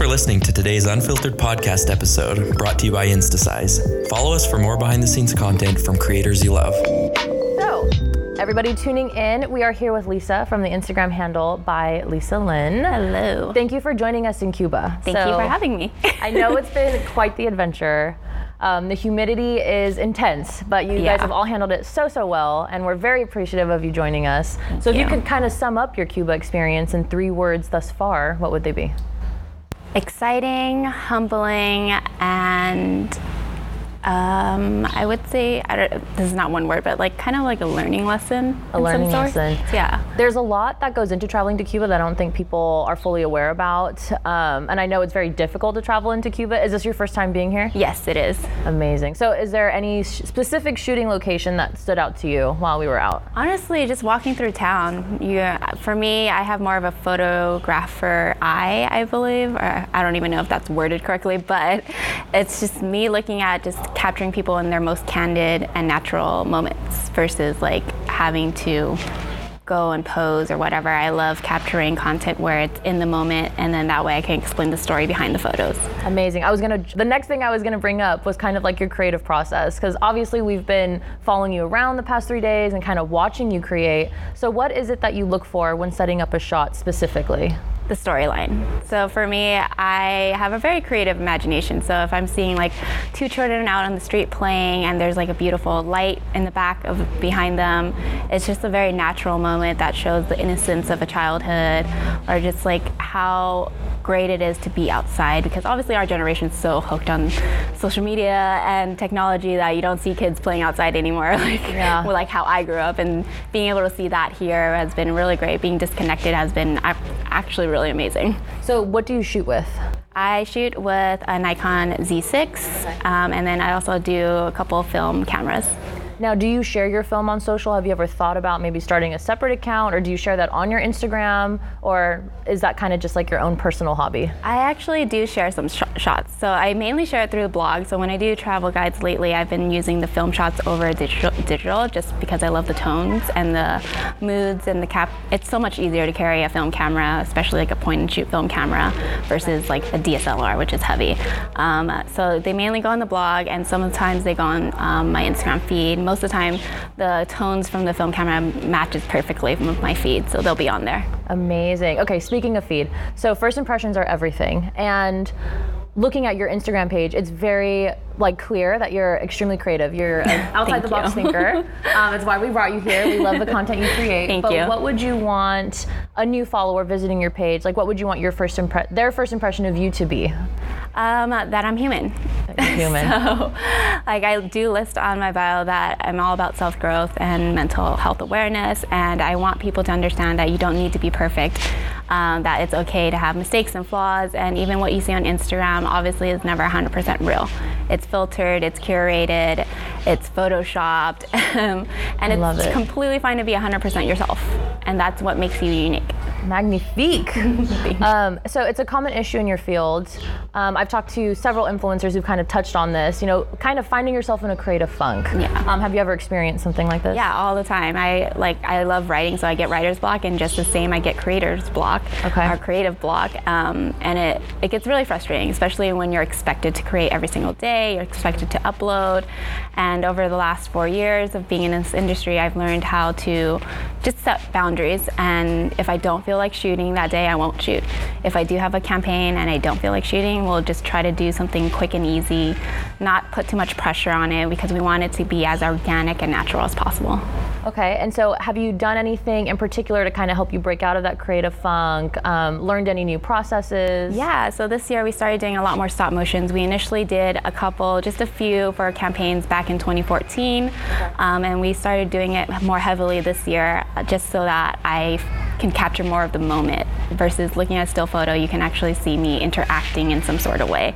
for listening to today's Unfiltered podcast episode brought to you by Instasize. Follow us for more behind the scenes content from creators you love. So, everybody tuning in, we are here with Lisa from the Instagram handle by Lisa Linh. Hello. Thank you for joining us in Cuba. Thank you for having me. I know it's been quite the adventure. Um, the humidity is intense, but you Yeah. guys have all handled it so, so well, and we're very appreciative of you joining us. so, if you you. could kind of sum up your Cuba experience in three words thus far, what would they be? Exciting, humbling, and um, I would say I don't, this is not one word, but like kind of like a learning lesson. A learning lesson. Yeah. There's a lot that goes into traveling to Cuba that I don't think people are fully aware about. Um, and I know it's very difficult to travel into Cuba. Is this your first time being here? Yes, it is. Amazing. So, is there any sh- specific shooting location that stood out to you while we were out? Honestly, just walking through town. You, for me, I have more of a photographer eye, I believe. Or I don't even know if that's worded correctly, but it's just me looking at just capturing people in their most candid and natural moments versus like having to go and pose or whatever. I love capturing content where it's in the moment, and then that way I can explain the story behind the photos. Amazing. I was gonna. The next thing I was gonna bring up was kind of like your creative process, because obviously we've been following you around the past three days and kind of watching you create. So, what is it that you look for when setting up a shot specifically? The storyline. So for me, I have a very creative imagination. So if I'm seeing like two children out on the street playing and there's like a beautiful light in the back of behind them, it's just a very natural moment that shows the innocence of a childhood or just like how great it is to be outside because obviously our generation's so hooked on social media and technology that you don't see kids playing outside anymore like Yeah. well, like how I grew up and being able to see that here has been really great. Being disconnected has been actually really amazing. So, what do you shoot with? I shoot with a Nikon Z6 um, and then I also do a couple film cameras. Now, do you share your film on social? Have you ever thought about maybe starting a separate account, or do you share that on your Instagram, or is that kind of just like your own personal hobby? I actually do share some sh- shots. So I mainly share it through the blog. So when I do travel guides lately, I've been using the film shots over digital, digital just because I love the tones and the moods and the cap. It's so much easier to carry a film camera, especially like a point and shoot film camera, versus like a DSLR, which is heavy. Um, so they mainly go on the blog, and sometimes they go on um, my Instagram feed. Most of the time, the tones from the film camera matches perfectly with my feed, so they'll be on there. Amazing. Okay, speaking of feed, so first impressions are everything, and looking at your Instagram page, it's very like clear that you're extremely creative. You're an outside the box thinker. Um, it's why we brought you here. We love the content you create. Thank but you. what would you want a new follower visiting your page? Like, what would you want your first impre- their first impression of you to be? Um, that I'm human. human. so, like I do list on my bio that I'm all about self-growth and mental health awareness, and I want people to understand that you don't need to be perfect. Um, that it's okay to have mistakes and flaws, and even what you see on Instagram obviously is never 100% real. It's filtered, it's curated, it's photoshopped, um, and love it's it. completely fine to be 100% yourself, and that's what makes you unique. Magnifique. um, so it's a common issue in your field. Um, I've talked to several influencers who've kind of touched on this. You know, kind of finding yourself in a creative funk. Yeah. Um, have you ever experienced something like this? Yeah, all the time. I like I love writing, so I get writer's block, and just the same, I get creator's block Okay. or creative block, um, and it it gets really frustrating, especially when you're expected to create every single day. You're expected to upload, and over the last four years of being in this industry, I've learned how to just set boundaries. And if I don't feel like shooting that day, I won't shoot. If I do have a campaign and I don't feel like shooting, we'll just try to do something quick and easy, not put too much pressure on it because we want it to be as organic and natural as possible. Okay. And so have you done anything in particular to kind of help you break out of that creative funk? Um, learned any new processes? Yeah, so this year we started doing a lot more stop motions. We initially did a couple, just a few for our campaigns back in 2014, um, and we started doing it more heavily this year uh, just so that I can capture more of the moment versus looking at a still photo, you can actually see me interacting in some sort of way.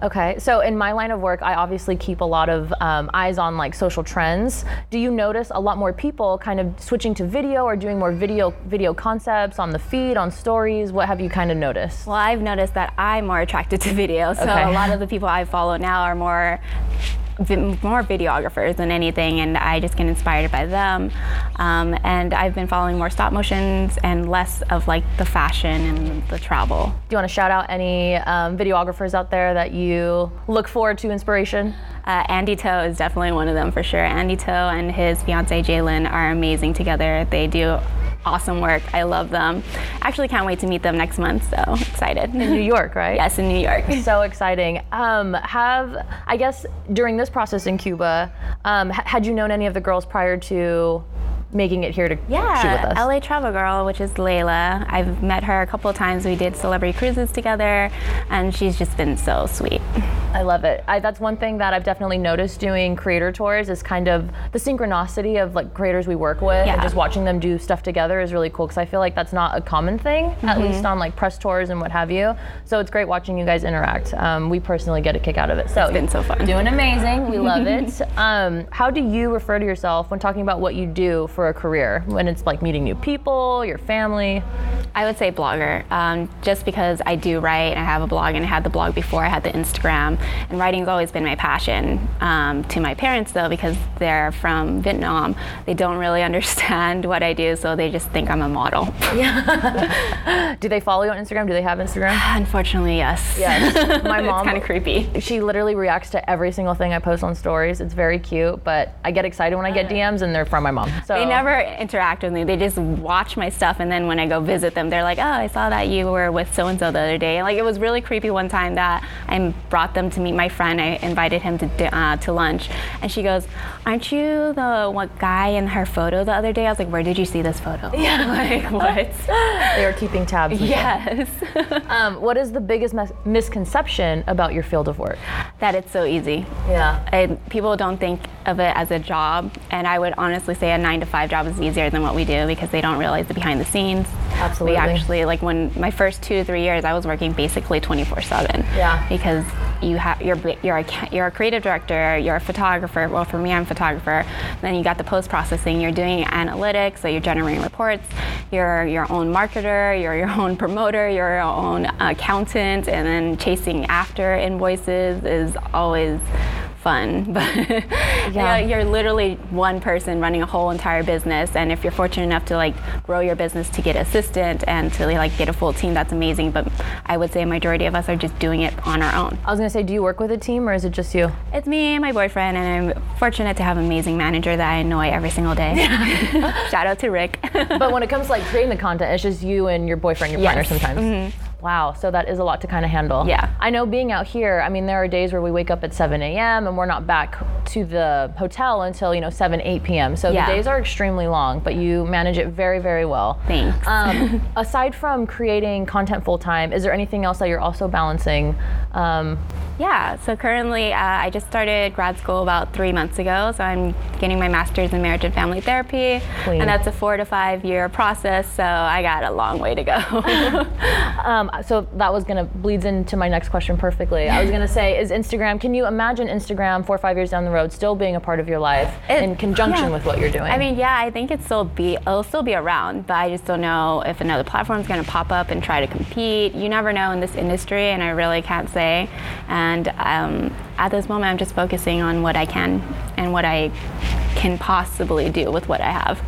Okay, so in my line of work, I obviously keep a lot of um, eyes on like social trends. Do you notice a lot more people kind of switching to video or doing more video video concepts on the feed, on stories? What have you kind of noticed? Well, I've noticed that I'm more attracted to video. So Okay. a lot of the people I follow now are more more videographers than anything, and I just get inspired by them. Um, and I've been following more stop motions and less of like the fashion and the travel. Do you want to shout out any um, videographers out there that you look forward to inspiration? Uh, Andy To is definitely one of them for sure. Andy To and his fiance Jalen are amazing together. They do awesome work. I love them. Actually, can't wait to meet them next month. So excited. In New York, right? yes, in New York. So exciting. Um, have I guess during this process in Cuba, um, ha- had you known any of the girls prior to making it here to shoot with Yeah, us? LA Travel Girl, which is Layla. I've met her a couple of times. We did celebrity cruises together, and she's just been so sweet. I love it. I, that's one thing that I've definitely noticed doing creator tours is kind of the synchronicity of like creators we work with and Yeah. just watching them do stuff together is really cool because I feel like that's not a common thing, Mm-hmm. at least on like press tours and what have you. So it's great watching you guys interact. Um, we personally get a kick out of it. So It's been so fun. doing amazing. We love it. Um, how do you refer to yourself when talking about what you do for a career? When it's like meeting new people, your family? I would say blogger, um, just because I do write. And I have a blog, and I had the blog before I had the Instagram. And writing's always been my passion. Um, to my parents, though, because they're from Vietnam, they don't really understand what I do, so they just think I'm a model. Yeah. Do they follow you on Instagram? Do they have Instagram? Unfortunately, yes. Yes. My it's mom kind of creepy. she literally reacts to every single thing I post on stories. It's very cute, but I get excited when I get DMs and they're from my mom. So They never interact with me. They just watch my stuff, and then when I go visit them, they're like, "Oh, I saw that you were with so and so the other day." Like it was really creepy one time that I brought them to meet my friend. I invited him to uh, to lunch, and she goes, "Aren't you the one guy in her photo the other day?" I was like, "Where did you see this photo?" Yeah, like what? they are keeping tabs. yes, Um, what is the biggest mis- misconception about your field of work? that it's so easy. Yeah. I, people don't think of it as a job, and I would honestly say a nine to five job is easier than what we do because they don't realize the behind the scenes. Absolutely. We actually like when my first two to three years, I was working basically 24/7. Yeah. Because you have you're you're a you're a creative director, you're a photographer. Well, for me, I'm a photographer. Then you got the post processing. You're doing analytics, so you're generating reports. You're your own marketer. You're your own promoter. You're your own accountant, and then chasing after invoices is always fun but yeah. you're literally one person running a whole entire business and if you're fortunate enough to like grow your business to get assistant and to like get a full team that's amazing but i would say a majority of us are just doing it on our own I was gonna say, do you work with a team or is it just you? it's me and my boyfriend and i'm fortunate to have an amazing manager that i annoy every single day shout out to rick but when it comes to like creating the content, it's just you and your boyfriend, your partner sometimes. Mm-hmm. Wow, so that is a lot to kind of handle. Yeah. I know being out here, I mean, there are days where we wake up at 7 a.m. and we're not back to the hotel until, you know, 7, 8 p.m. So Yeah. the days are extremely long, but you manage it very, very well. Thanks. Um, aside from creating content full time, is there anything else that you're also balancing? Um, Yeah, so currently uh, I just started grad school about three months ago. So I'm getting my master's in marriage and family therapy. Queen. And that's a four to five year process. So I got a long way to go. Um, so that was gonna bleeds into my next question perfectly. I was gonna say, is Instagram? Can you imagine Instagram four or five years down the road still being a part of your life It- in conjunction yeah. with what you're doing? I mean, yeah, I think it's still be it'll still be around, but I just don't know if another platform's going to pop up and try to compete. You never know in this industry, and I really can't say. And um, at this moment, I'm just focusing on what I can and what I can possibly do with what I have.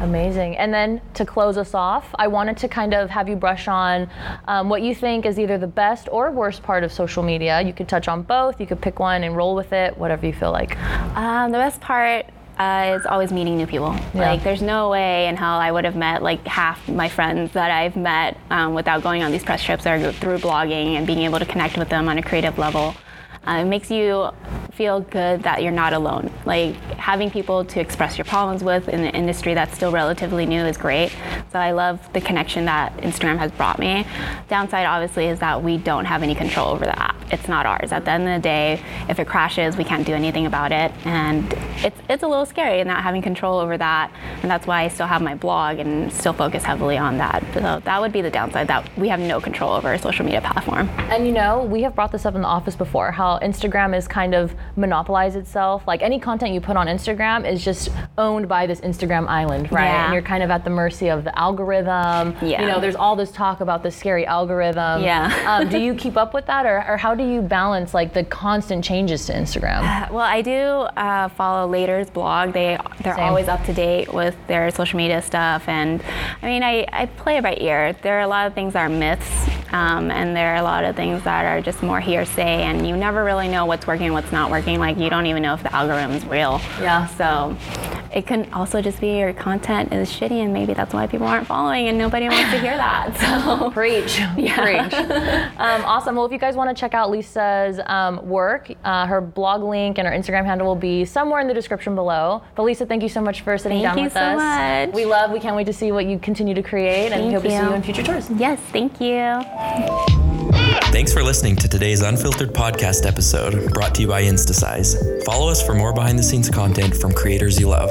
Amazing. And then to close us off, I wanted to kind of have you brush on um, what you think is either the best or worst part of social media. You could touch on both. You could pick one and roll with it, whatever you feel like. Um, the best part uh, is always meeting new people. Yeah. Like, there's no way in hell I would have met like half my friends that I've met um, without going on these press trips or through blogging and being able to connect with them on a creative level. Uh, it makes you feel good that you're not alone. Like having people to express your problems with in an industry that's still relatively new is great. So I love the connection that Instagram has brought me. Downside, obviously, is that we don't have any control over the app. It's not ours. At the end of the day, if it crashes, we can't do anything about it, and it's it's a little scary not having control over that. And that's why I still have my blog and still focus heavily on that. So that would be the downside that we have no control over a social media platform. And you know, we have brought this up in the office before how Instagram is kind of monopolized itself. Like any content you put on Instagram is just owned by this Instagram island, right? Yeah. And you're kind of at the mercy of the algorithm. Yeah. You know, there's all this talk about the scary algorithm. Yeah. um, do you keep up with that, or, or how do you balance like the constant changes to Instagram? Well, I do uh, follow Later's blog. They they're Same. always up to date with their social media stuff, and I mean, I, I play it by ear. There are a lot of things that are myths, um, and there are a lot of things that are just more hearsay, and you never really know what's working and what's not working. Like you don't even know if the algorithm is real. Yeah. So it can also just be your content is shitty, and maybe that's why people aren't following, and nobody wants to hear that. So. Preach. Preach. Um, awesome. Well, if you guys want to check out Lisa's um, work, uh, her blog link and her Instagram handle will be somewhere in the description below. But Lisa, thank you so much for sitting Thank down you with so us. much. We love, we can't wait to see what you continue to create and Thank hope to see you. you in future tours. Yes, thank you. Thanks for listening to today's Unfiltered podcast episode brought to you by Instasize. Follow us for more behind the scenes content from creators you love.